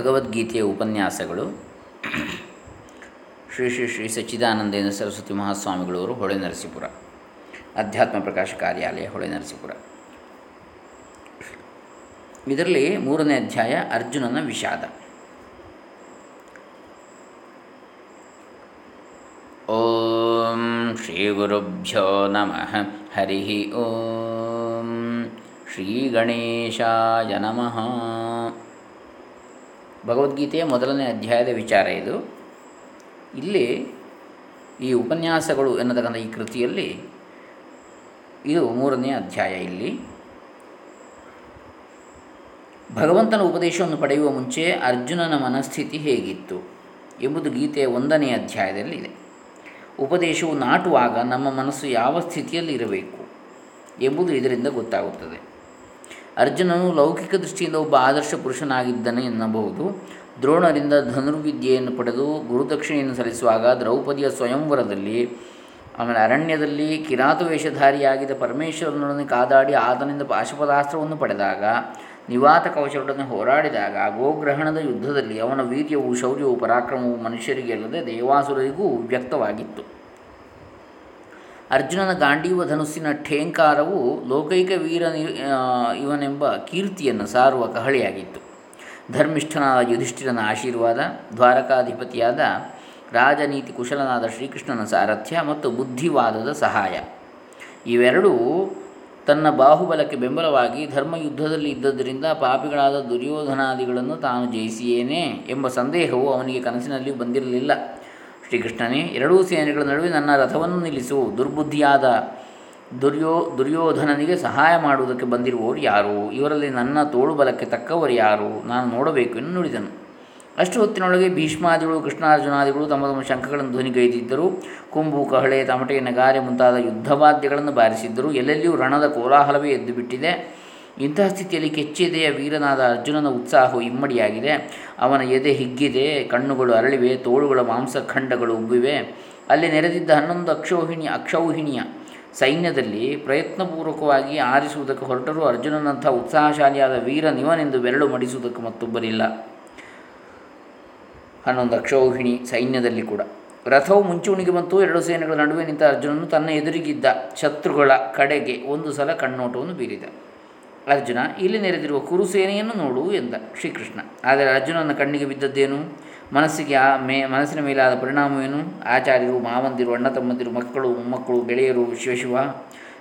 ಭಗವದ್ಗೀತೆಯ ಉಪನ್ಯಾಸಗಳು. ಶ್ರೀ ಶ್ರೀ ಶ್ರೀ ಸಚ್ಚಿದಾನಂದೇಂದ್ರ ಸರಸ್ವತಿ ಮಹಾಸ್ವಾಮಿಗಳವರು ಹೊಳೆ ನರಸೀಪುರ. ಅಧ್ಯಾತ್ಮ ಪ್ರಕಾಶ ಕಾರ್ಯಾಲಯ ಹೊಳೆ ನರಸೀಪುರ. ಇದರಲ್ಲಿ ಮೂರನೇ ಅಧ್ಯಾಯ ಅರ್ಜುನನ ವಿಷಾದ. ಓಂ ಶ್ರೀ ಗುರುಭ್ಯೋ ನಮಃ. ಹರಿ ಓಂ. ಶ್ರೀ ಗಣೇಶಾಯ ನಮಃ. ಭಗವದ್ಗೀತೆಯ ಮೊದಲನೇ ಅಧ್ಯಾಯದ ವಿಚಾರ ಇದು. ಇಲ್ಲಿ ಈ ಉಪನ್ಯಾಸಗಳು ಎನ್ನತಕ್ಕಂಥ ಈ ಕೃತಿಯಲ್ಲಿ ಇದು ಮೂರನೇ ಅಧ್ಯಾಯ ಇಲ್ಲಿ. ಭಗವಂತನ ಉಪದೇಶವನ್ನು ಪಡೆಯುವ ಮುಂಚೆ ಅರ್ಜುನನ ಮನಸ್ಥಿತಿ ಹೇಗಿತ್ತು ಎಂಬುದು ಗೀತೆಯ ಒಂದನೇ ಅಧ್ಯಾಯದಲ್ಲಿ ಇದೆ. ಉಪದೇಶವು ನಾಟುವಾಗ ನಮ್ಮ ಮನಸ್ಸು ಯಾವ ಸ್ಥಿತಿಯಲ್ಲಿ ಇರಬೇಕು ಎಂಬುದು ಇದರಿಂದ ಗೊತ್ತಾಗುತ್ತದೆ. ಅರ್ಜುನನು ಲೌಕಿಕ ದೃಷ್ಟಿಯಿಂದ ಒಬ್ಬ ಆದರ್ಶ ಪುರುಷನಾಗಿದ್ದನು ಎನ್ನಬಹುದು. ದ್ರೋಣರಿಂದ ಧನುರ್ವಿದ್ಯೆಯನ್ನು ಪಡೆದು ಗುರುದಕ್ಷಿಣೆಯನ್ನು ಸಲ್ಲಿಸುವಾಗ ದ್ರೌಪದಿಯ ಸ್ವಯಂವರದಲ್ಲಿ, ಆಮೇಲೆ ಅರಣ್ಯದಲ್ಲಿ ಕಿರಾತ ವೇಷಧಾರಿಯಾಗಿದ್ದ ಪರಮೇಶ್ವರನೊಡನೆ ಕಾದಾಡಿ ಆತನಿಂದ ಪಾಶುಪದಾಸ್ತ್ರವನ್ನು ಪಡೆದಾಗ, ನಿವಾತ ಕವಚರೊಡನೆ ಹೋರಾಡಿದಾಗ ಗೋಗ್ರಹಣದ ಯುದ್ಧದಲ್ಲಿ ಅವನ ವೀರ್ಯವು ಶೌರ್ಯವು ಪರಾಕ್ರಮವು ಮನುಷ್ಯರಿಗೆ ಅಲ್ಲದೆ ದೇವಾಸುರರಿಗೂ ವ್ಯಕ್ತವಾಗಿತ್ತು. ಅರ್ಜುನನ ಗಾಂಡೀವ ಧನುಸ್ಸಿನ ಠೇಂಕಾರವು ಲೋಕೈಕ ವೀರ ಇವನೆಂಬ ಕೀರ್ತಿಯನ್ನು ಸಾರುವ ಕಹಳೆಯಾಗಿತ್ತು. ಧರ್ಮಿಷ್ಠನಾದ ಯುಧಿಷ್ಠಿರನ ಆಶೀರ್ವಾದ, ದ್ವಾರಕಾಧಿಪತಿಯಾದ ರಾಜನೀತಿ ಕುಶಲನಾದ ಶ್ರೀಕೃಷ್ಣನ ಸಾರಥ್ಯ ಮತ್ತು ಬುದ್ಧಿವಾದದ ಸಹಾಯ. ಇವೆರಡೂ ತನ್ನ ಬಾಹುಬಲಕ್ಕೆ ಬೆಂಬಲವಾಗಿ ಧರ್ಮಯುದ್ಧದಲ್ಲಿ ಇದ್ದದರಿಂದ ಪಾಪಿಗಳಾದ ದುರ್ಯೋಧನಾದಿಗಳನ್ನು ತಾನು ಜಯಿಸಿಯೇನೆ ಎಂಬ ಸಂದೇಹವು ಅವನಿಗೆ ಕನಸಿನಲ್ಲಿ ಬಂದಿರಲಿಲ್ಲ. ಶ್ರೀಕೃಷ್ಣನೇ, ಎರಡೂ ಸೇನೆಗಳ ನಡುವೆ ನನ್ನ ರಥವನ್ನು ನಿಲ್ಲಿಸು. ದುರ್ಬುದ್ಧಿಯಾದ ದುರ್ಯೋ, ದುರ್ಯೋಧನನಿಗೆ ಸಹಾಯ ಮಾಡುವುದಕ್ಕೆ ಬಂದಿರುವವರು ಯಾರು? ಇವರಲ್ಲಿ ನನ್ನ ತೋಳು ಬಲಕ್ಕೆ ತಕ್ಕವರು ಯಾರು? ನಾನು ನೋಡಬೇಕು ಎಂದು ನುಡಿದನು. ಅಷ್ಟು ಹೊತ್ತಿನೊಳಗೆ ಭೀಷ್ಮಾದಿಗಳು, ಕೃಷ್ಣಾರ್ಜುನಾದಿಗಳು ತಮ್ಮ ತಮ್ಮ ಶಂಖಗಳನ್ನು ಧ್ವನಿಗೈದಿದ್ದರು ಕುಂಬು, ಕಹಳೆ, ತಮಟೆ, ನಗಾರೆ ಮುಂತಾದ ಯುದ್ಧವಾದ್ಯಗಳನ್ನು ಬಾರಿಸಿದ್ದರು. ಎಲ್ಲೆಲ್ಲಿಯೂ ರಣದ ಕೋಲಾಹಲವೇ ಎದ್ದು ಬಿಟ್ಟಿದೆ. ಇಂತಹ ಸ್ಥಿತಿಯಲ್ಲಿ ಕೆಚ್ಚೆದೆಯ ವೀರನಾದ ಅರ್ಜುನನ ಉತ್ಸಾಹವು ಇಮ್ಮಡಿಯಾಗಿದೆ. ಅವನ ಎದೆ ಹಿಗ್ಗಿದೆ, ಕಣ್ಣುಗಳು ಅರಳಿವೆ, ತೋಳುಗಳ ಮಾಂಸಖಂಡಗಳು ಉಬ್ಬಿವೆ. ಅಲ್ಲಿ ನೆರೆದಿದ್ದ ಹನ್ನೊಂದು ಅಕ್ಷೌಹಿಣಿ, ಅಕ್ಷೌಹಿಣಿಯ ಸೈನ್ಯದಲ್ಲಿ ಪ್ರಯತ್ನಪೂರ್ವಕವಾಗಿ ಆರಿಸುವುದಕ್ಕೆ ಹೊರಟರೂ ಅರ್ಜುನನಂಥ ಉತ್ಸಾಹಶಾಲಿಯಾದ ವೀರ ನಿವನೆಂದು ಬೆರಳು ಮಡಿಸುವುದಕ್ಕೆ ಮತ್ತೊಬ್ಬರಿಲ್ಲ. ಹನ್ನೊಂದು ಅಕ್ಷೌಹಿಣಿ ಸೈನ್ಯದಲ್ಲಿ ಕೂಡ. ರಥವು ಮುಂಚೂಣಿಗೆ ಬಂತು. ಎರಡು ಸೇನೆಗಳ ನಡುವೆ ನಿಂತ ಅರ್ಜುನನು ತನ್ನ ಎದುರಿಗಿದ್ದ ಶತ್ರುಗಳ ಕಡೆಗೆ ಒಂದು ಸಲ ಕಣ್ಣೋಟವನ್ನು ಬೀರಿದ. ಅರ್ಜುನ, ಇಲ್ಲಿ ನೆರೆದಿರುವ ಕುರುಸೇನೆಯನ್ನು ನೋಡು ಎಂದ ಶ್ರೀಕೃಷ್ಣ. ಆದರೆ ಅರ್ಜುನನ ಕಣ್ಣಿಗೆ ಬಿದ್ದದ್ದೇನು? ಮನಸ್ಸಿಗೆ ಆ ಮೇ, ಮನಸ್ಸಿನ ಮೇಲಾದ ಪರಿಣಾಮವೇನು? ಆಚಾರ್ಯರು, ಮಾವಂದಿರು, ಅಣ್ಣ ತಮ್ಮಂದಿರು, ಮಕ್ಕಳು, ಮೊಮ್ಮಕ್ಕಳು, ಗೆಳೆಯರು ಶಿವಶಿವ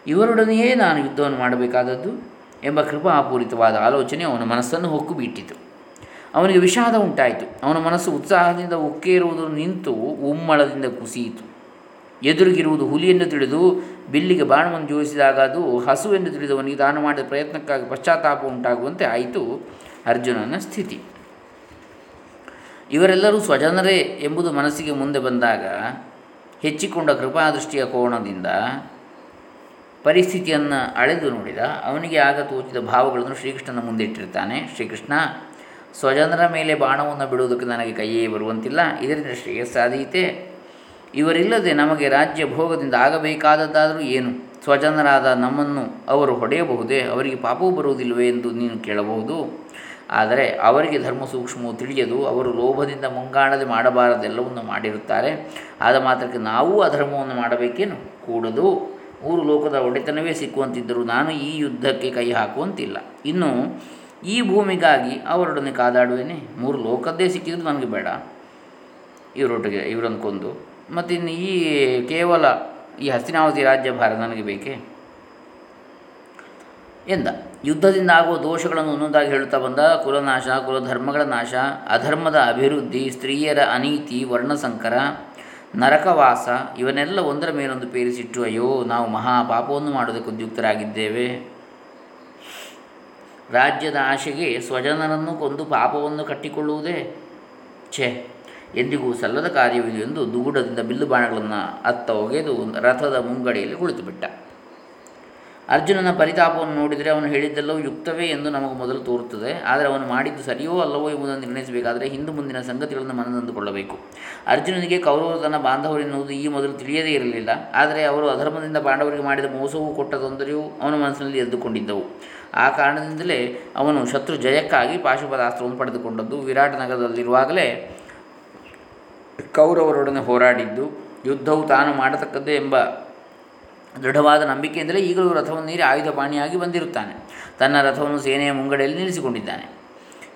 ಇವರೊಡನೆಯೇ ನಾನು ಯುದ್ಧವನ್ನು ಮಾಡಬೇಕಾದದ್ದು? ಎಂಬ ಕೃಪಾಪೂರಿತವಾದ ಆಲೋಚನೆ ಅವನ ಮನಸ್ಸನ್ನು ಹೊಕ್ಕು ಬಿಟ್ಟಿತು ಅವನಿಗೆ ವಿಷಾದ ಉಂಟಾಯಿತು. ಅವನ ಮನಸ್ಸು ಉತ್ಸಾಹದಿಂದ ಉಕ್ಕೇರುವುದು ನಿಂತು ಉಮ್ಮಳದಿಂದ ಕುಸಿಯಿತು. ಎದುರಿಗಿರುವುದು ಹುಲಿಯನ್ನು ತಿಳಿದು ಬಿಲ್ಲಿಗೆ ಬಾಣವನ್ನು ಜೋಡಿಸಿದಾಗ ಅದು ಹಸುವೆಂದು ತಿಳಿದವನಿಗೆ ದಾನ ಮಾಡಿದ ಪ್ರಯತ್ನಕ್ಕಾಗಿ ಪಶ್ಚಾತ್ತಾಪ ಉಂಟಾಗುವಂತೆ ಆಯಿತು ಅರ್ಜುನನ ಸ್ಥಿತಿ. ಇವರೆಲ್ಲರೂ ಸ್ವಜನರೇ ಎಂಬುದು ಮನಸ್ಸಿಗೆ ಮುಂದೆ ಬಂದಾಗ ಹೆಚ್ಚಿಕೊಂಡ ಕೃಪಾದೃಷ್ಟಿಯ ಕೋಣದಿಂದ ಪರಿಸ್ಥಿತಿಯನ್ನು ಅಳೆದು ನೋಡಿದ ಅವನಿಗೆ ಆಗ ತೋಚಿದ ಭಾವಗಳನ್ನು ಶ್ರೀಕೃಷ್ಣನ ಮುಂದೆ ಇಟ್ಟಿರ್ತಾನೆ. ಶ್ರೀಕೃಷ್ಣ, ಸ್ವಜನರ ಮೇಲೆ ಬಾಣವನ್ನು ಬಿಡುವುದಕ್ಕೆ ನನಗೆ ಕೈಯೇ ಬರುವಂತಿಲ್ಲ. ಇದರಿಂದ ಶ್ರೇಯಸ್ಸಾದೀತೆ. ಇವರಿಲ್ಲದೆ ನಮಗೆ ರಾಜ್ಯ ಭೋಗದಿಂದ ಆಗಬೇಕಾದದ್ದಾದರೂ ಏನು? ಸ್ವಜನರಾದ ನಮ್ಮನ್ನು ಅವರು ಹೊಡೆಯಬಹುದೇ? ಅವರಿಗೆ ಪಾಪವೂ ಬರುವುದಿಲ್ಲವೇ ಎಂದು ನೀನು ಕೇಳಬಹುದು. ಆದರೆ ಅವರಿಗೆ ಧರ್ಮ ಸೂಕ್ಷ್ಮವು ತಿಳಿಯದು, ಅವರು ಲೋಭದಿಂದ ಮುಂಗಾಣದೆ ಮಾಡಬಾರದೆಲ್ಲವನ್ನು ಮಾಡಿರುತ್ತಾರೆ. ಆದ ಮಾತ್ರಕ್ಕೆ ನಾವೂ ಅಧರ್ಮವನ್ನು ಮಾಡಬೇಕೇನು? ಕೂಡದು ಮೂರು ಲೋಕದ ಒಡೆತನವೇ ಸಿಕ್ಕುವಂತಿದ್ದರೂ ನಾನು ಈ ಯುದ್ಧಕ್ಕೆ ಕೈ ಹಾಕುವಂತಿಲ್ಲ. ಇನ್ನು ಈ ಭೂಮಿಗಾಗಿ ಅವರೊಡನೆ ಕಾದಾಡುವೇನೆ? ಮೂರು ಲೋಕದ್ದೇ ಸಿಕ್ಕಿದ್ರು ನನಗೆ ಬೇಡ. ಇವರೊಟ್ಟಿಗೆ, ಇವರನ್ನು ಕೊಂದು. ಮತ್ತು ಇನ್ನು ಈ ಕೇವಲ ಈ ಹಸ್ತಿನಾವತಿ ರಾಜ್ಯಭಾರ ನನಗೆ ಬೇಕೇ? ಎಂದ, ಯುದ್ಧದಿಂದ ಆಗುವ ದೋಷಗಳನ್ನು ಒಂದೊಂದಾಗಿ ಹೇಳುತ್ತಾ ಬಂದ ಕುಲನಾಶ, ಕುಲಧರ್ಮಗಳ ನಾಶ, ಅಧರ್ಮದ ಅಭಿವೃದ್ಧಿ, ಸ್ತ್ರೀಯರ ಅನೀತಿ, ವರ್ಣಸಂಕರ, ನರಕವಾಸ, ಇವನ್ನೆಲ್ಲ ಒಂದರ ಮೇಲೊಂದು ಪೇರಿಸಿಟ್ಟು ಅಯ್ಯೋ, ನಾವು ಮಹಾ ಪಾಪವನ್ನು ಮಾಡುವುದಕ್ಕೆ ಉದ್ಯುಕ್ತರಾಗಿದ್ದೇವೆ. ರಾಜ್ಯದ ಆಶೆಗೆ ಸ್ವಜನರನ್ನು ಕೊಂದು ಪಾಪವನ್ನು ಕಟ್ಟಿಕೊಳ್ಳುವುದೇ? ಛೆ ಎಂದಿಗೂ ಸಲ್ಲದ ಕಾರ್ಯವಿದು ಎಂದು ದುಗುಡದಿಂದ ಬಿಲ್ಲು ಬಾಣಗಳನ್ನು ಅತ್ತ ಒಗೆದು ರಥದ ಮುಂಗಡೆಯಲ್ಲಿ ಕುಳಿತುಬಿಟ್ಟ. ಅರ್ಜುನನ ಪರಿತಾಪವನ್ನು ನೋಡಿದರೆ ಅವನು ಹೇಳಿದ್ದೆಲ್ಲವೂ ಯುಕ್ತವೇ ಎಂದು ನಮಗೆ ಮೊದಲು ತೋರುತ್ತದೆ. ಆದರೆ ಅವನು ಮಾಡಿದ್ದು ಸರಿಯೋ ಅಲ್ಲವೋ ಎಂಬುದನ್ನು ನಿರ್ಣಯಿಸಬೇಕಾದರೆ ಹಿಂದೂ ಮುಂದಿನ ಸಂಗತಿಗಳನ್ನು ಮನದಂದುಕೊಳ್ಳಬೇಕು ಅರ್ಜುನನಿಗೆ ಕೌರವರು ತನ್ನ ಬಾಂಧವರೆನ್ನುವುದು ಈ ಮೊದಲು ತಿಳಿಯದೇ ಇರಲಿಲ್ಲ. ಆದರೆ ಅವರು ಅಧರ್ಮದಿಂದ ಪಾಂಡವರಿಗೆ ಮಾಡಿದ ಮೋಸವೂ ಕೊಟ್ಟ ತೊಂದರೆಯೂ ಅವನ ಮನಸ್ಸಿನಲ್ಲಿ ಎದ್ದುಕೊಂಡಿದ್ದವು. ಆ ಕಾರಣದಿಂದಲೇ ಅವನು ಶತ್ರು ಜಯಕ್ಕಾಗಿ ಪಾಶುಪದಾಸ್ತ್ರವನ್ನು ಪಡೆದುಕೊಂಡದ್ದು. ವಿರಾಟ ನಗರದಲ್ಲಿರುವಾಗಲೇ ಕೌರವರೊಡನೆ ಹೋರಾಡಿದ್ದು, ಯುದ್ಧವು ತಾನು ಮಾಡತಕ್ಕದ್ದೇ ಎಂಬ ದೃಢವಾದ ನಂಬಿಕೆಯಿಂದಲೇ ಈಗಲೂ ರಥವನ್ನು ನೀರಿ ಆಯುಧಪಾಣಿಯಾಗಿ ಬಂದಿರುತ್ತಾನೆ. ತನ್ನ ರಥವನ್ನು ಸೇನೆಯ ಮುಂಗಡೆಯಲ್ಲಿ ನಿಲ್ಲಿಸಿಕೊಂಡಿದ್ದಾನೆ.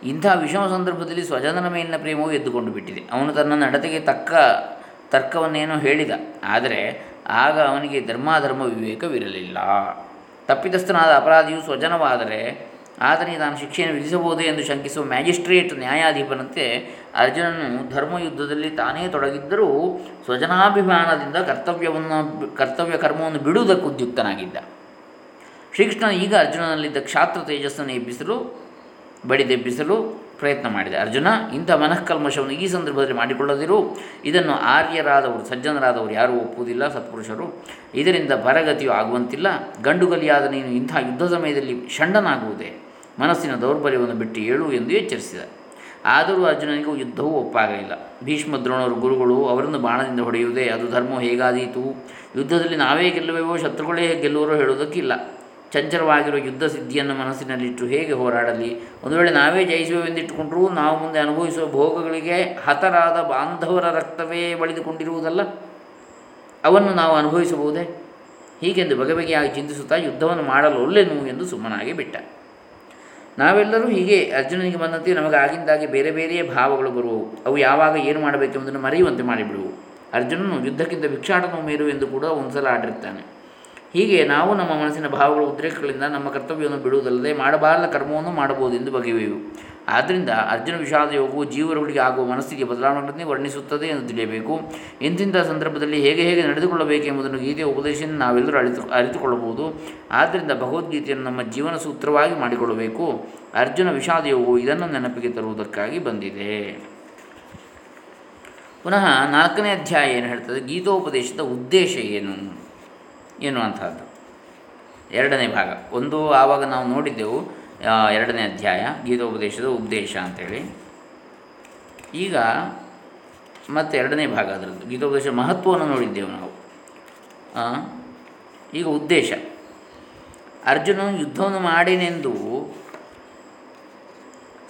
ಇಂಥ ವಿಷಮ ಸಂದರ್ಭದಲ್ಲಿ ಸ್ವಜನನ ಮೇಲಿನ ಪ್ರೇಮವು ಎದ್ದುಕೊಂಡು ಬಿಟ್ಟಿದೆ. ಅವನು ತನ್ನ ನಡತೆಗೆ ತಕ್ಕ ತರ್ಕವನ್ನೇನೋ ಹೇಳಿದ. ಆದರೆ ಆಗ ಅವನಿಗೆ ಧರ್ಮಾಧರ್ಮ ವಿವೇಕವಿರಲಿಲ್ಲ. ತಪ್ಪಿತಸ್ಥನಾದ ಅಪರಾಧಿಯು ಸ್ವಜನವಾದರೆ ಆತನಿಗೆ ತಾನು ಶಿಕ್ಷೆಯನ್ನು ವಿಧಿಸಬಹುದೇ ಎಂದು ಶಂಕಿಸುವ ಮ್ಯಾಜಿಸ್ಟ್ರೇಟ್ ನ್ಯಾಯಾಧೀಪನಂತೆ ಅರ್ಜುನನು ಧರ್ಮಯುದ್ಧದಲ್ಲಿ ತಾನೇ ತೊಡಗಿದ್ದರೂ ಸ್ವಜನಾಭಿಮಾನದಿಂದ ಕರ್ತವ್ಯವನ್ನು ಕರ್ತವ್ಯ ಕರ್ಮವನ್ನು ಬಿಡುವುದಕ್ಕೆ ಉದ್ಯುಕ್ತನಾಗಿದ್ದ. ಶ್ರೀಕೃಷ್ಣನು ಈಗ ಅರ್ಜುನನಲ್ಲಿದ್ದ ಕ್ಷಾತ್ರ ತೇಜಸ್ಸನ್ನು ಎಬ್ಬಿಸಲು ಬಡಿದೆಬ್ಬಿಸಲು ಪ್ರಯತ್ನ ಮಾಡಿದೆ. ಅರ್ಜುನ, ಇಂಥ ಮನಃಕಲ್ಮಶವನ್ನು ಈ ಸಂದರ್ಭದಲ್ಲಿ ಮಾಡಿಕೊಳ್ಳದಿರು. ಇದನ್ನು ಆರ್ಯರಾದವರು, ಸಜ್ಜನರಾದವರು ಯಾರೂ ಒಪ್ಪುವುದಿಲ್ಲ, ಸತ್ಪುರುಷರು. ಇದರಿಂದ ಬರಗತಿಯು ಆಗುವಂತಿಲ್ಲ. ಗಂಡುಗಲಿಯಾದ ನೀನು ಇಂಥ ಯುದ್ಧ ಸಮಯದಲ್ಲಿ ಷಂಡನಾಗುವುದೇ? ಮನಸ್ಸಿನ ದೌರ್ಬಲ್ಯವನ್ನು ಬಿಟ್ಟು ಏಳು ಎಂದು ಎಚ್ಚರಿಸಿದ. ಆದರೂ ಅರ್ಜುನನಿಗೂ ಯುದ್ಧವೂ ಒಪ್ಪಾಗಲಿಲ್ಲ. ಭೀಷ್ಮ ದ್ರೋಣರು ಗುರುಗಳು ಅವರನ್ನು ಬಾಣದಿಂದ ಹೊಡೆಯುವುದೇ, ಅದು ಧರ್ಮ ಹೇಗಾದೀತು? ಯುದ್ಧದಲ್ಲಿ ನಾವೇ ಗೆಲ್ಲುವೆವೋ, ಶತ್ರುಗಳೇ ಗೆಲ್ಲುವರೋ ಹೇಳುವುದಕ್ಕಿಲ್ಲ. ಚಂಚಲವಾಗಿರುವ ಯುದ್ಧ ಸಿದ್ಧಿಯನ್ನು ಮನಸ್ಸಿನಲ್ಲಿಟ್ಟು ಹೇಗೆ ಹೋರಾಡಲಿ? ಒಂದು ವೇಳೆ ನಾವೇ ಜಯಿಸುವೆಂದಿಟ್ಟುಕೊಂಡರೂ ನಾವು ಮುಂದೆ ಅನುಭವಿಸುವ ಭೋಗಗಳಿಗೆ ಹತರಾದ ಬಾಂಧವರ ರಕ್ತವೇ ಬಳಿದುಕೊಂಡಿರುವುದಲ್ಲ? ಅವನ್ನು ನಾವು ಅನುಭವಿಸಬಹುದೇ? ಹೀಗೆಂದು ಬಗೆ ಬಗೆಯಾಗಿ ಚಿಂತಿಸುತ್ತಾ ಯುದ್ಧವನ್ನು ಮಾಡಲು ಒಲ್ಲೆನು ಎಂದು ಸುಮ್ಮನಾಗಿ ಬಿಟ್ಟ. ನಾವೆಲ್ಲರೂ ಹೀಗೆ ಅರ್ಜುನನಿಗೆ ಬಂದಂತೆ ನಮಗೆ ಆಗಿಂದಾಗಿ ಬೇರೆ ಬೇರೆಯೇ ಭಾವಗಳು ಬರುವವು ಅವು ಯಾವಾಗ ಏನು ಮಾಡಬೇಕೆಂಬುದನ್ನು ಮರೆಯುವಂತೆ ಮಾಡಿಬಿಡುವು. ಅರ್ಜುನನು ಯುದ್ಧಕ್ಕಿಂತ ಭಿಕ್ಷಾಟನವು ಮೇರು ಎಂದು ಕೂಡ ಒಂದು ಸಲ ಆಡಿರ್ತಾನೆ ಹೀಗೆ ನಾವು ನಮ್ಮ ಮನಸ್ಸಿನ ಭಾವಗಳ ಉದ್ರೇಕಗಳಿಂದ ನಮ್ಮ ಕರ್ತವ್ಯವನ್ನು ಬಿಡುವುದಲ್ಲದೆ ಮಾಡಬಾರದ ಕರ್ಮವನ್ನು ಮಾಡಬಹುದೆಂದು ಬಗೆಯುವೆವು. ಆದ್ದರಿಂದ ಅರ್ಜುನ ವಿಷಾದ ಯೋಗವು ಜೀವರುಗಳಿಗೆ ಆಗುವ ಮನಸ್ಸಿಗೆ ಬದಲಾವಣೆಗಳನ್ನೇ ವರ್ಣಿಸುತ್ತದೆ ಎಂದು ತಿಳಿಯಬೇಕು. ಇಂತಿಂಥ ಸಂದರ್ಭದಲ್ಲಿ ಹೇಗೆ ಹೇಗೆ ನಡೆದುಕೊಳ್ಳಬೇಕು ಎಂಬುದನ್ನು ಗೀತೆಯ ಉಪದೇಶದಿಂದ ನಾವೆಲ್ಲರೂ ಅರಿತು, ಅರಿತುಕೊಳ್ಳಬಹುದು. ಆದ್ದರಿಂದ ಭಗವದ್ಗೀತೆಯನ್ನು ನಮ್ಮ ಜೀವನ ಸೂತ್ರವಾಗಿ ಮಾಡಿಕೊಳ್ಳಬೇಕು. ಅರ್ಜುನ ವಿಷಾದ ಯೋಗವು ಇದನ್ನು ನೆನಪಿಗೆ ತರುವುದಕ್ಕಾಗಿ ಬಂದಿದೆ. ಪುನಃ ನಾಲ್ಕನೇ ಅಧ್ಯಾಯ ಏನು ಹೇಳ್ತದೆ? ಗೀತೋಪದೇಶದ ಉದ್ದೇಶ ಏನು? ಎನ್ನುವಂಥದ್ದು. ಎರಡನೇ ಭಾಗ. ಒಂದು, ಆವಾಗ ನಾವು ನೋಡಿದ್ದೆವು ಎರಡನೇ ಅಧ್ಯಾಯ, ಗೀತೋಪದೇಶದ ಉಪದೇಶ ಅಂಥೇಳಿ ಈಗ ಮತ್ತು ಎರಡನೇ ಭಾಗ ಅದರದ್ದು. ಗೀತೋಪದೇಶ ಮಹತ್ವವನ್ನು ನೋಡಿದ್ದೇವೆ ನಾವು. ಈಗ ಉದ್ದೇಶ. ಅರ್ಜುನನು ಯುದ್ಧವನ್ನು ಮಾಡಿನೆಂದು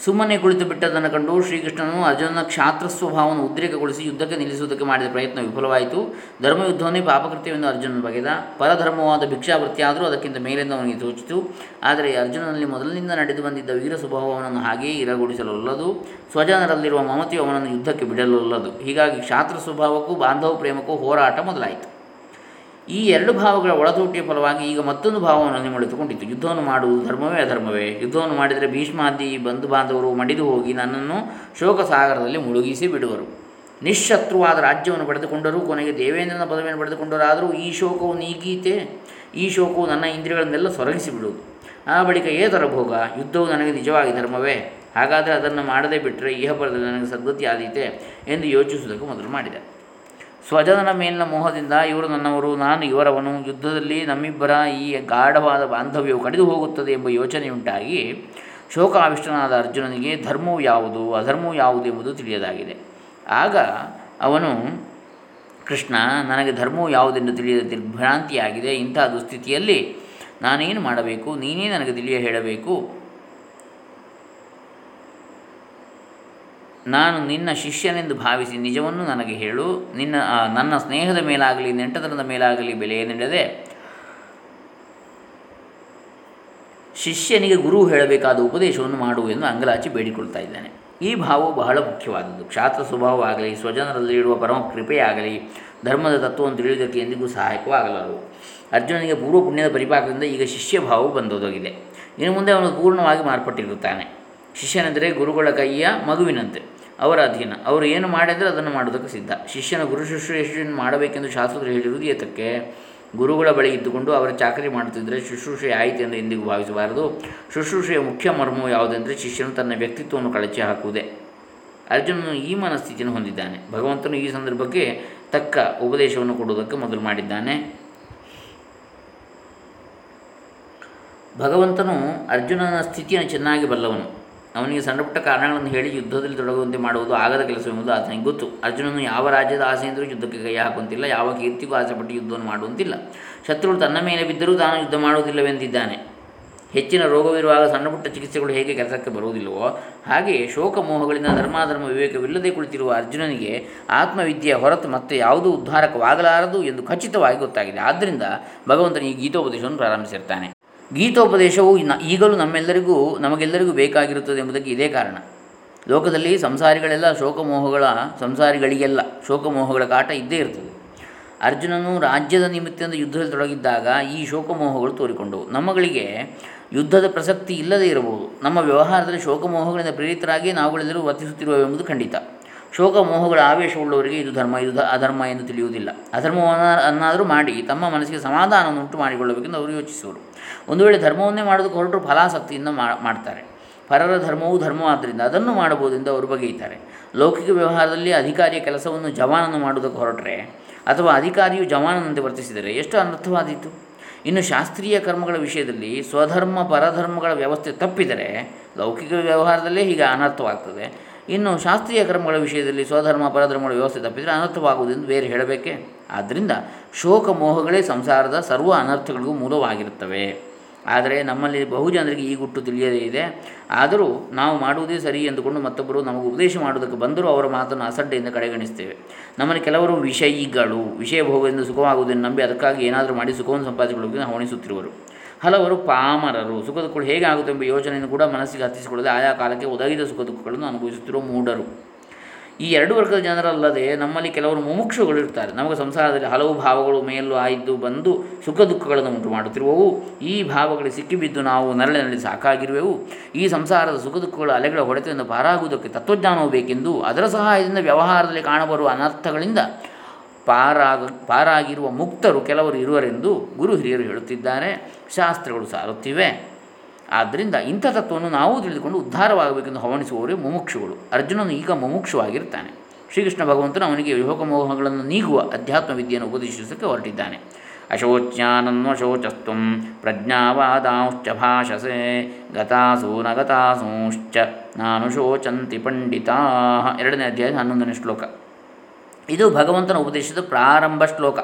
ಸುಮ್ಮನೆ ಕುಳಿತು ಬಿಟ್ಟದನ್ನು ಕಂಡು ಶ್ರೀಕೃಷ್ಣನು ಅರ್ಜುನನ ಕ್ಷಾತ್ರ ಸ್ವಭಾವವನ್ನು ಉದ್ರೇಕಗೊಳಿಸಿ ಯುದ್ಧಕ್ಕೆ ನಿಲ್ಲಿಸುವುದಕ್ಕೆ ಮಾಡಿದ ಪ್ರಯತ್ನ ವಿಫಲವಾಯಿತು. ಧರ್ಮಯುದ್ಧವನ್ನೇ ಪಾಪಕೃತ್ಯವೆಂದು ಅರ್ಜುನನ ಬಗೆದ. ಪರಧರ್ಮವಾದ ಭಿಕ್ಷಾವೃತ್ತಿ ಆದರೂ ಅದಕ್ಕಿಂತ ಮೇಲೆಂದು ಅವನಿಗೆ ತೋಚಿತು. ಆದರೆ ಅರ್ಜುನನಲ್ಲಿ ಮೊದಲಿನಿಂದ ನಡೆದು ಬಂದಿದ್ದ ವೀರ ಸ್ವಭಾವವನ್ನು ಹಾಗೆಯೇ ಇರಗೊಳಿಸಲೊಲ್ಲದು. ಸ್ವಜನರಲ್ಲಿರುವ ಮಮತೆಯು ಅವನನ್ನು ಯುದ್ಧಕ್ಕೆ ಬಿಡಲೊಲ್ಲದು. ಹೀಗಾಗಿ ಕ್ಷಾತ್ರ ಸ್ವಭಾವಕ್ಕೂ, ಬಾಂಧವ ಪ್ರೇಮಕ್ಕೂ ಹೋರಾಟ ಮೊದಲಾಯಿತು. ಈ ಎರಡು ಭಾವಗಳ ಒಳತೋಟಿಯ ಫಲವಾಗಿ ಈಗ ಮತ್ತೊಂದು ಭಾವವನ್ನು ನಿಮ್ಮಳಿತುಕೊಂಡಿತು ಯುದ್ಧವನ್ನು ಮಾಡುವುದು ಧರ್ಮವೇ ಅಧರ್ಮವೇ. ಯುದ್ಧವನ್ನು ಮಾಡಿದರೆ ಭೀಷ್ಮಾದಿ ಬಂಧು ಬಾಂಧವರು ಮಡಿದು ಹೋಗಿ ನನ್ನನ್ನು ಶೋಕ ಸಾಗರದಲ್ಲಿ ಮುಳುಗಿಸಿ ಬಿಡುವರು. ನಿಶ್ಶತ್ರುವಾದ ರಾಜ್ಯವನ್ನು ಪಡೆದುಕೊಂಡರೂ, ಕೊನೆಗೆ ದೇವೇಂದ್ರನ ಪದವಿಯನ್ನು ಪಡೆದುಕೊಂಡರಾದರೂ ಈ ಶೋಕವು ನೀಗೀತೆ ಈ ಶೋಕವು ನನ್ನ ಇಂದ್ರಿಯಗಳನ್ನೆಲ್ಲ ಸೊರಗಿಸಿ ಬಿಡುವುದು. ಆ ಬಳಿಕ ಏತರ ಭೋಗ ಯುದ್ಧವು ನನಗೆ ನಿಜವಾಗಿ ಧರ್ಮವೇ. ಹಾಗಾದರೆ ಅದನ್ನು ಮಾಡದೇ ಬಿಟ್ಟರೆ ಇಹಪರದಲ್ಲಿ ನನಗೆ ಸದ್ಗತಿ ಆದೀತೆ ಎಂದು ಯೋಚಿಸುವುದಕ್ಕೆ ಮೊದಲು ಮಾಡಿದೆ. ಸ್ವಜನನ ಮೇಲಿನ ಮೋಹದಿಂದ ಇವರು ನನ್ನವರು, ನಾನು ಇವರವನು. ಯುದ್ಧದಲ್ಲಿ ನಮ್ಮಿಬ್ಬರ ಈ ಗಾಢವಾದ ಬಾಂಧವ್ಯವು ಕಡಿದು ಹೋಗುತ್ತದೆ ಎಂಬ ಯೋಚನೆಯುಂಟಾಗಿ ಶೋಕಾವಿಷ್ಟನಾದ ಅರ್ಜುನನಿಗೆ, ಧರ್ಮವು ಯಾವುದು? ಅಧರ್ಮವು ಯಾವುದು ಎಂಬುದು ತಿಳಿಯದಾಗಿದೆ. ಆಗ ಅವನು, ಕೃಷ್ಣ, ನನಗೆ ಧರ್ಮವು ಯಾವುದೆಂದು ತಿಳಿಯದ ದಿಗ್ಭ್ರಾಂತಿಯಾಗಿದೆ ಇಂಥ ದುಸ್ಥಿತಿಯಲ್ಲಿ ನಾನೇನು ಮಾಡಬೇಕು? ನೀನೇ ನನಗೆ ತಿಳಿಯ ಹೇಳಬೇಕು. ನಾನು ನಿನ್ನ ಶಿಷ್ಯನೆಂದು ಭಾವಿಸಿ ನಿಜವನ್ನು ನನಗೆ ಹೇಳು. ನಿನ್ನ ನನ್ನ ಸ್ನೇಹದ ಮೇಲಾಗಲಿ, ನೆಂಟತನದ ಮೇಲಾಗಲಿ ಬೆಲೆ ನೀಡದೆ ಶಿಷ್ಯನಿಗೆ ಗುರು ಹೇಳಬೇಕಾದ ಉಪದೇಶವನ್ನು ಮಾಡು ಎಂದು ಅಂಗಲಾಚಿ ಬೇಡಿಕೊಳ್ತಾ ಇದ್ದಾನೆ. ಈ ಭಾವವು ಬಹಳ ಮುಖ್ಯವಾದದ್ದು. ಕ್ಷಾತ್ರ ಸ್ವಭಾವವಾಗಲಿ, ಸ್ವಜನರಲ್ಲಿ ಇರುವ ಪರಮ ಕೃಪೆಯಾಗಲಿ, ಧರ್ಮದ ತತ್ವವನ್ನು ತಿಳಿಯುವುದಕ್ಕೆ ಎಂದಿಗೂ ಸಹಾಯಕವಾಗಲಾರವು. ಅರ್ಜುನನಿಗೆ ಪೂರ್ವ ಪುಣ್ಯದ ಪರಿಪಾಕದಿಂದ ಈಗ ಶಿಷ್ಯ ಭಾವವು ಬಂದೋದಾಗಿದೆ. ಇನ್ನು ಮುಂದೆ ಅವನು ಪೂರ್ಣವಾಗಿ ಮಾರ್ಪಟ್ಟಿರುತ್ತಾನೆ. ಶಿಷ್ಯನೆಂದರೆ ಗುರುಗಳ ಕೈಯ ಮಗುವಿನಂತೆ. ಅವರ ಅಧೀನ. ಅವರು ಏನು ಮಾಡಿದರೆ ಅದನ್ನು ಮಾಡೋದಕ್ಕೆ ಸಿದ್ಧ. ಶಿಷ್ಯನ ಗುರು ಶುಶ್ರೂಷೆಯನ್ನು ಮಾಡಬೇಕೆಂದು ಶಾಸ್ತ್ರ ಹೇಳಿರುವುದು ಏತಕ್ಕೆ? ಗುರುಗಳ ಬಳಿ ಇದ್ದುಕೊಂಡು ಅವರ ಚಾಕರಿ ಮಾಡುತ್ತಿದ್ದರೆ ಶುಶ್ರೂಷೆ ಆಯಿತು ಎಂದು ಎಂದಿಗೂ ಭಾವಿಸಬಾರದು. ಶುಶ್ರೂಷೆಯ ಮುಖ್ಯ ಮರ್ಮವು ಯಾವುದೆಂದರೆ ಶಿಷ್ಯನು ತನ್ನ ವ್ಯಕ್ತಿತ್ವವನ್ನು ಕಳಚಿ ಹಾಕುವುದೇ. ಅರ್ಜುನನು ಈ ಮನಸ್ಥಿತಿಯನ್ನು ಹೊಂದಿದ್ದಾನೆ. ಭಗವಂತನು ಈ ಸಂದರ್ಭಕ್ಕೆ ತಕ್ಕ ಉಪದೇಶವನ್ನು ಕೊಡುವುದಕ್ಕೆ ಮೊದಲು ಮಾಡಿದ್ದಾನೆ. ಭಗವಂತನು ಅರ್ಜುನನ ಸ್ಥಿತಿಯನ್ನು ಚೆನ್ನಾಗಿ ಬಲ್ಲವನು. ಅವನಿಗೆ ಸಣ್ಣಪುಟ್ಟ ಕಾರಣಗಳನ್ನು ಹೇಳಿ ಯುದ್ಧದಲ್ಲಿ ತೊಡಗುವಂತೆ ಮಾಡುವುದು ಆಗದ ಕೆಲಸವೆಂಬುದು ಆತನಿಗೆ ಗೊತ್ತು. ಅರ್ಜುನನು ಯಾವ ರಾಜ್ಯದ ಆಸೆಯಿಂದಲೂ ಯುದ್ಧಕ್ಕೆ ಕೈ ಹಾಕುವಂತಿಲ್ಲ, ಯಾವ ಕೀರ್ತಿಗೂ ಆಸೆಪಟ್ಟು ಯುದ್ಧವನ್ನು ಮಾಡುವಂತಿಲ್ಲ. ಶತ್ರುಗಳು ತನ್ನ ಮೇಲೆ ಬಿದ್ದರೂ ತಾನು ಯುದ್ಧ ಮಾಡುವುದಿಲ್ಲವೆಂದಿದ್ದಾನೆ. ಹೆಚ್ಚಿನ ರೋಗವಿರುವಾಗ ಸಣ್ಣಪುಟ್ಟ ಚಿಕಿತ್ಸೆಗಳು ಹೇಗೆ ಕೆಲಸಕ್ಕೆ ಬರುವುದಿಲ್ಲವೋ, ಹಾಗೆಯೇ ಶೋಕ ಮೋಹಗಳಿಂದ ಧರ್ಮಾಧರ್ಮ ವಿವೇಕವಿಲ್ಲದೆ ಕುಳಿತಿರುವ ಅರ್ಜುನನಿಗೆ ಆತ್ಮವಿದ್ಯೆಯ ಹೊರತು ಮತ್ತೆ ಯಾವುದೂ ಉದ್ಧಾರಕವಾಗಲಾರದು ಎಂದು ಖಚಿತವಾಗಿ ಗೊತ್ತಾಗಿದೆ. ಆದ್ದರಿಂದ ಭಗವಂತನ ಈ ಗೀತೋಪದೇಶವನ್ನು ಪ್ರಾರಂಭಿಸಿರ್ತಾನೆ. ಗೀತೋಪದೇಶವು ಈಗಲೂ ನಮ್ಮೆಲ್ಲರಿಗೂ, ನಮಗೆಲ್ಲರಿಗೂ ಬೇಕಾಗಿರುತ್ತದೆ ಎಂಬುದಕ್ಕೆ ಇದೇ ಕಾರಣ. ಲೋಕದಲ್ಲಿ ಸಂಸಾರಿಗಳೆಲ್ಲ ಶೋಕಮೋಹಗಳ ಸಂಸಾರಿಗಳಿಗೆಲ್ಲ ಶೋಕಮೋಹಗಳ ಕಾಟ ಇದ್ದೇ ಇರ್ತದೆ. ಅರ್ಜುನನು ರಾಜ್ಯದ ನಿಮಿತ್ತದಿಂದ ಯುದ್ಧದಲ್ಲಿ ತೊಡಗಿದ್ದಾಗ ಈ ಶೋಕಮೋಹಗಳು ತೋರಿಕೊಂಡವು. ನಮ್ಮಗಳಿಗೆ ಯುದ್ಧದ ಪ್ರಸಕ್ತಿ ಇಲ್ಲದೇ ಇರಬಹುದು. ನಮ್ಮ ವ್ಯವಹಾರದಲ್ಲಿ ಶೋಕಮೋಹಗಳಿಂದ ಪ್ರೇರಿತರಾಗಿ ನಾವುಗಳೆಲ್ಲರೂ ವರ್ತಿಸುತ್ತಿರುವವೆಂಬುದು ಖಂಡಿತ. ಶೋಕ ಮೋಹಗಳ ಆವೇಶವುಳ್ಳವರಿಗೆ ಇದು ಧರ್ಮ, ಇದು ಅಧರ್ಮ ಎಂದು ತಿಳಿಯುವುದಿಲ್ಲ. ಅಧರ್ಮವನ್ನ ಅನ್ನಾದರೂ ಮಾಡಿ ತಮ್ಮ ಮನಸ್ಸಿಗೆ ಸಮಾಧಾನವನ್ನು ಉಂಟು ಮಾಡಿಕೊಳ್ಳಬೇಕೆಂದು ಅವರು ಯೋಚಿಸುವರು. ಒಂದು ವೇಳೆ ಧರ್ಮವನ್ನೇ ಮಾಡೋದಕ್ಕೆ ಹೊರಟರು ಫಲಾಸಕ್ತಿಯಿಂದ ಮಾಡ್ತಾರೆ. ಪರರ ಧರ್ಮವು ಧರ್ಮವಾದ್ದರಿಂದ ಅದನ್ನು ಮಾಡಬಹುದೆಂದು ಅವರು ಬಗೆಯುತ್ತಾರೆ ಲೌಕಿಕ ವ್ಯವಹಾರದಲ್ಲಿ ಅಧಿಕಾರಿಯ ಕೆಲಸವನ್ನು ಜವಾನನ್ನು ಮಾಡುವುದಕ್ಕೆ ಹೊರಟರೆ ಅಥವಾ ಅಧಿಕಾರಿಯು ಜವಾನನಂತೆ ವರ್ತಿಸಿದರೆ ಎಷ್ಟು ಅನರ್ಥವಾದೀತು? ಇನ್ನು ಶಾಸ್ತ್ರೀಯ ಕರ್ಮಗಳ ವಿಷಯದಲ್ಲಿ ಸ್ವಧರ್ಮ, ಪರಧರ್ಮಗಳ ವ್ಯವಸ್ಥೆ ತಪ್ಪಿದರೆ ಲೌಕಿಕ ವ್ಯವಹಾರದಲ್ಲೇ ಹೀಗೆ ಅನರ್ಥವಾಗ್ತದೆ. ಇನ್ನು ಶಾಸ್ತ್ರೀಯ ಕ್ರಮಗಳ ವಿಷಯದಲ್ಲಿ ಸ್ವಧರ್ಮ, ಪರಧರ್ಮಗಳ ವ್ಯವಸ್ಥೆ ತಪ್ಪಿದರೆ ಅನರ್ಥವಾಗುವುದೆಂದು ಬೇರೆ ಹೇಳಬೇಕೆ? ಆದ್ದರಿಂದ ಶೋಕ ಮೋಹಗಳೇ ಸಂಸಾರದ ಸರ್ವ ಅನರ್ಥಗಳಿಗೂ ಮೂಲವಾಗಿರುತ್ತವೆ. ಆದರೆ ನಮ್ಮಲ್ಲಿ ಬಹುಜನರಿಗೆ ಈ ಗುಟ್ಟು ತಿಳಿಯದೇ ಇದೆ. ಆದರೂ ನಾವು ಮಾಡುವುದೇ ಸರಿ ಎಂದುಕೊಂಡು ಮತ್ತೊಬ್ಬರು ನಮಗೆ ಉಪದೇಶ ಮಾಡುವುದಕ್ಕೆ ಬಂದರೂ ಅವರ ಮಾತನ್ನು ಅಸಡ್ಡೆಯಿಂದ ಕಡೆಗಣಿಸ್ತೇವೆ. ನಮ್ಮಲ್ಲಿ ಕೆಲವರು ವಿಷಯಿಗಳು ವಿಷಯ ಭೋಗದಿಂದ ಸುಖವಾಗುವುದನ್ನು ನಂಬಿ ಅದಕ್ಕಾಗಿ ಏನಾದರೂ ಮಾಡಿ ಸುಖವನ್ನು ಸಂಪಾದಿಸಿಕೊಳ್ಳುವುದನ್ನು ಹವಣಿಸುತ್ತಿರುವರು ಹಲವರು ಪಾಮರರು. ಸುಖ ದುಃಖಗಳು ಹೇಗೆ ಆಗುತ್ತೆಂಬ ಯೋಚನೆಯನ್ನು ಕೂಡ ಮನಸ್ಸಿಗೆ ಹತ್ತಿಸಿಕೊಳ್ಳದೆ ಆಯಾ ಕಾಲಕ್ಕೆ ಒದಗಿದ ಸುಖ ದುಃಖಗಳನ್ನು ಅನುಭವಿಸುತ್ತಿರುವ ಮೂಢರು. ಈ ಎರಡು ವರ್ಗದ ಜನರಲ್ಲದೆ ನಮ್ಮಲ್ಲಿ ಕೆಲವರು ಮುಮುಕ್ಷುಗಳಿರ್ತಾರೆ ನಮಗೆ ಸಂಸಾರದಲ್ಲಿ ಹಲವು ಭಾವಗಳು ಮೇಲೂ ಆಯ್ದು ಬಂದು ಸುಖ ದುಃಖಗಳನ್ನು ಉಂಟು ಮಾಡುತ್ತಿರುವವು. ಈ ಭಾವಗಳಿಗೆ ಸಿಕ್ಕಿಬಿದ್ದು ನಾವು ನರಳಿನಲ್ಲಿ ಸಾಕಾಗಿರುವೆವು. ಈ ಸಂಸಾರದ ಸುಖ ದುಃಖಗಳ ಅಲೆಗಳ ಹೊಡೆತದಿಂದ ಪಾರಾಗುವುದಕ್ಕೆ ತತ್ವಜ್ಞಾನವು ಬೇಕೆಂದು ಅದರ ಸಹಾಯದಿಂದ ವ್ಯವಹಾರದಲ್ಲಿ ಕಾಣಬರುವ ಅನರ್ಥಗಳಿಂದ ಪಾರಾಗ, ಪಾರಾಗಿರುವ ಮುಕ್ತರು ಕೆಲವರು ಇರುವರೆಂದು ಗುರು ಹಿರಿಯರು ಹೇಳುತ್ತಿದ್ದಾರೆ. ಶಾಸ್ತ್ರಗಳು ಸಾರುತ್ತಿವೆ. ಆದ್ದರಿಂದ ಇಂಥ ತತ್ವವನ್ನು ನಾವು ತಿಳಿದುಕೊಂಡು ಉದ್ಧಾರವಾಗಬೇಕೆಂದು ಹವಣಿಸುವವರೇ ಮುಮುಕ್ಷುಗಳು. ಅರ್ಜುನನು ಈಗ ಮುಮುಕ್ಷುವಾಗಿರ್ತಾನೆ. ಶ್ರೀಕೃಷ್ಣ ಭಗವಂತನು ಅವನಿಗೆ ಮೋಹಗಳನ್ನು ನೀಗುವ ಅಧ್ಯಾತ್ಮ ವಿದ್ಯೆಯನ್ನು ಉಪದೇಶಿಸಕ್ಕೆ ಹೊರಟಿದ್ದಾನೆ ಅಶೋಚ್ಯಾನನ್ವಶೋಚಸ್ತ್ವಂ ಪ್ರಜ್ಞಾವಾದಾಂಶ್ಚ ಭಾಷಸೆ ಗತಾಸೂ ನಗತಾಸೂಶ್ಚ ನಾನು ಶೋಚಂತಿ ಪಂಡಿತಾ. ಎರಡನೇ ಅಧ್ಯಾಯ ಹನ್ನೊಂದನೇ ಶ್ಲೋಕ. ಇದು ಭಗವಂತನ ಉಪದೇಶದ ಪ್ರಾರಂಭ ಶ್ಲೋಕ.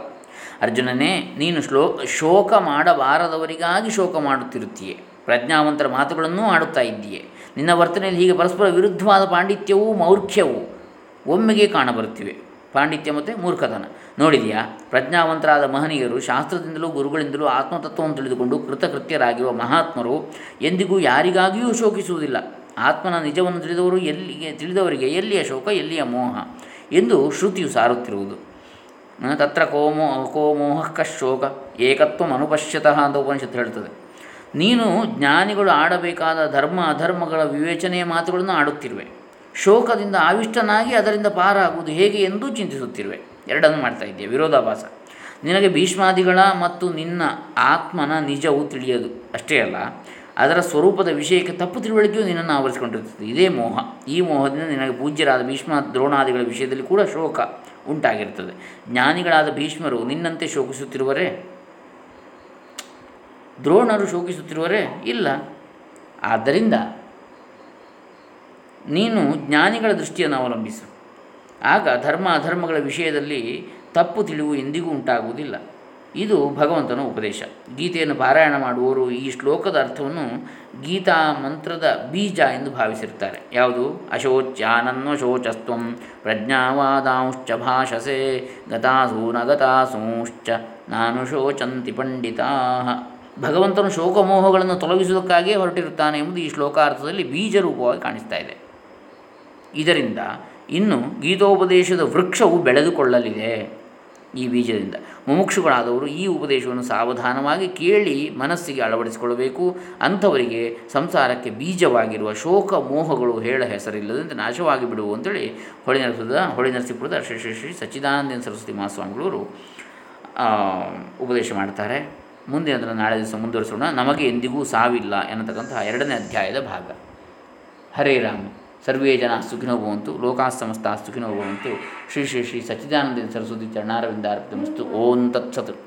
ಅರ್ಜುನನೇ, ನೀನು ಶ್ಲೋ, ಶೋಕ ಮಾಡಬಾರದವರಿಗಾಗಿ ಶೋಕ ಮಾಡುತ್ತಿರುತ್ತೀಯೆ. ಪ್ರಜ್ಞಾವಂತರ ಮಾತುಗಳನ್ನೂ ಆಡುತ್ತಾ ಇದ್ದೀಯೆ. ನಿನ್ನ ವರ್ತನೆಯಲ್ಲಿ ಹೀಗೆ ಪರಸ್ಪರ ವಿರುದ್ಧವಾದ ಪಾಂಡಿತ್ಯವೂ ಮೌರ್ಖ್ಯವು ಒಮ್ಮೆಗೆ ಕಾಣಬರುತ್ತಿವೆ. ಪಾಂಡಿತ್ಯ ಮತ್ತು ಮೂರ್ಖತನ. ನೋಡಿದೆಯಾ, ಪ್ರಜ್ಞಾವಂತರಾದ ಮಹನೀಯರು ಶಾಸ್ತ್ರದಿಂದಲೂ ಗುರುಗಳಿಂದಲೂ ಆತ್ಮತತ್ವವನ್ನು ತಿಳಿದುಕೊಂಡು ಕೃತಕೃತ್ಯರಾಗಿರುವ ಮಹಾತ್ಮರು ಎಂದಿಗೂ ಯಾರಿಗಾಗಿಯೂ ಶೋಕಿಸುವುದಿಲ್ಲ. ಆತ್ಮನ ನಿಜವನ್ನು ತಿಳಿದವರು ಎಲ್ಲಿಗೆ, ತಿಳಿದವರಿಗೆ ಎಲ್ಲಿಯ ಶೋಕ, ಎಲ್ಲಿಯ ಮೋಹ? ಎಂದು ಶ್ರುತಿಯು ಸಾರುತ್ತಿರುವುದು. ತತ್ರ ಕೋಮೋ ಕೋಮೋಹ ಕಶೋಕ ಏಕತ್ವ ಅನುಪಶ್ಯತಃ ಅಂತ ಉಪನಿಷತ್ತು ಹೇಳ್ತದೆ ನೀನು ಜ್ಞಾನಿಗಳು ಆಡಬೇಕಾದ ಧರ್ಮ, ಅಧರ್ಮಗಳ ವಿವೇಚನೆಯ ಮಾತುಗಳನ್ನು ಆಡುತ್ತಿರುವೆ. ಶೋಕದಿಂದ ಆವಿಷ್ಟನಾಗಿ ಅದರಿಂದ ಪಾರಾಗುವುದು ಹೇಗೆ ಎಂದು ಚಿಂತಿಸುತ್ತಿರುವೆ. ಎರಡನ್ನು ಮಾಡ್ತಾ ಇದ್ದೀಯ. ವಿರೋಧಾಭಾಸ. ನಿನಗೆ ಭೀಷ್ಮಾದಿಗಳ ಮತ್ತು ನಿನ್ನ ಆತ್ಮನ ನಿಜವು ತಿಳಿಯದು. ಅಷ್ಟೇ ಅಲ್ಲ ಅದರ ಸ್ವರೂಪದ ವಿಷಯಕ್ಕೆ ತಪ್ಪು ತಿಳುವಳಿಕೆಯು ನಿನ್ನನ್ನು ಆವರಿಸಿಕೊಂಡಿರುತ್ತದೆ. ಇದೇ ಮೋಹ. ಈ ಮೋಹದಿಂದ ನಿನಗೆ ಪೂಜ್ಯರಾದ ಭೀಷ್ಮ ದ್ರೋಣಾದಿಗಳ ವಿಷಯದಲ್ಲಿ ಕೂಡ ಶೋಕ ಉಂಟಾಗಿರ್ತದೆ ಜ್ಞಾನಿಗಳಾದ ಭೀಷ್ಮರು ನಿನ್ನಂತೆ ಶೋಕಿಸುತ್ತಿರುವರೇ? ದ್ರೋಣರು ಶೋಕಿಸುತ್ತಿರುವರೇ? ಇಲ್ಲ. ಆದ್ದರಿಂದ ನೀನು ಜ್ಞಾನಿಗಳ ದೃಷ್ಟಿಯನ್ನು ಅವಲಂಬಿಸು. ಆಗ ಧರ್ಮ ಅಧರ್ಮಗಳ ವಿಷಯದಲ್ಲಿ ತಪ್ಪು ತಿಳಿವು ಎಂದಿಗೂ ಉಂಟಾಗುವುದಿಲ್ಲ. ಇದು ಭಗವಂತನ ಉಪದೇಶ. ಗೀತೆಯನ್ನು ಪಾರಾಯಣ ಮಾಡುವವರು ಈ ಶ್ಲೋಕದ ಅರ್ಥವನ್ನು ಗೀತಾ ಮಂತ್ರದ ಬೀಜ ಎಂದು ಭಾವಿಸಿರ್ತಾರೆ. ಯಾವುದು? ಶೋಚಸ್ತ್ವಂ ಪ್ರಜ್ಞಾವಾದಾಂಶ್ಚ ಭಾಷಸೆ ಗತಾಸೂ ನಗತಾಸೂಶ್ಚ ನಾನು ಶೋಚಂತಿ ಪಂಡಿತಾ ಭಗವಂತನು ಶೋಕಮೋಹಗಳನ್ನು ತೊಲಗಿಸುವುದಕ್ಕಾಗಿಯೇ ಹೊರಟಿರುತ್ತಾನೆ ಎಂಬುದು ಈ ಶ್ಲೋಕಾರ್ಥದಲ್ಲಿ ಬೀಜ ರೂಪವಾಗಿ ಕಾಣಿಸ್ತಾ ಇದೆ. ಇದರಿಂದ ಇನ್ನು ಗೀತೋಪದೇಶದ ವೃಕ್ಷವು ಬೆಳೆದುಕೊಳ್ಳಲಿದೆ. ಈ ಬೀಜದಿಂದ. ಮುಮುಕ್ಷುಗಳಾದವರು ಈ ಉಪದೇಶವನ್ನು ಸಾವಧಾನವಾಗಿ ಕೇಳಿ ಮನಸ್ಸಿಗೆ ಅಳವಡಿಸಿಕೊಳ್ಳಬೇಕು. ಅಂಥವರಿಗೆ ಸಂಸಾರಕ್ಕೆ ಬೀಜವಾಗಿರುವ ಶೋಕ ಮೋಹಗಳು ಹೇಳ ಹೆಸರಿಲ್ಲದಂತೆ ನಾಶವಾಗಿ ಬಿಡುವು ಅಂತೇಳಿ ಹೊಳೆ ನರಸದ ಹೊಳೆ ನರಸಿಪುರದ ಶ್ರೀ ಶ್ರೀ ಶ್ರೀ ಸಚ್ಚಿದಾನಂದ ಸರಸ್ವತಿ ಮಹಾಸ್ವಾಮಿಗಳವರು ಉಪದೇಶ ಮಾಡ್ತಾರೆ. ಮುಂದೆ ಅದನ್ನು ನಾಳೆ ದಿವಸ ಮುಂದುವರಿಸೋಣ. ನಮಗೆ ಎಂದಿಗೂ ಸಾವಿಲ್ಲ ಎನ್ನತಕ್ಕಂತಹ ಎರಡನೇ ಅಧ್ಯಾಯದ ಭಾಗ. ಹರೇ ರಾಮ. ಸರ್ವೇ ಜನ ಸುಖಿನೋ ಭವಂತು ಲೋಕಾ ಸಮಸ್ತ ಸುಖಿನೋ ಭವಂತು ಶ್ರೀ ಶ್ರೀ ಶ್ರೀ ಸಚ್ಚಿದಾನಂದ ಸರಸ್ವತಿ ಚರಣಾರವಿಂದಾರ್ಪಿತಮಸ್ತು. ಓಂ ತತ್ಸತ್.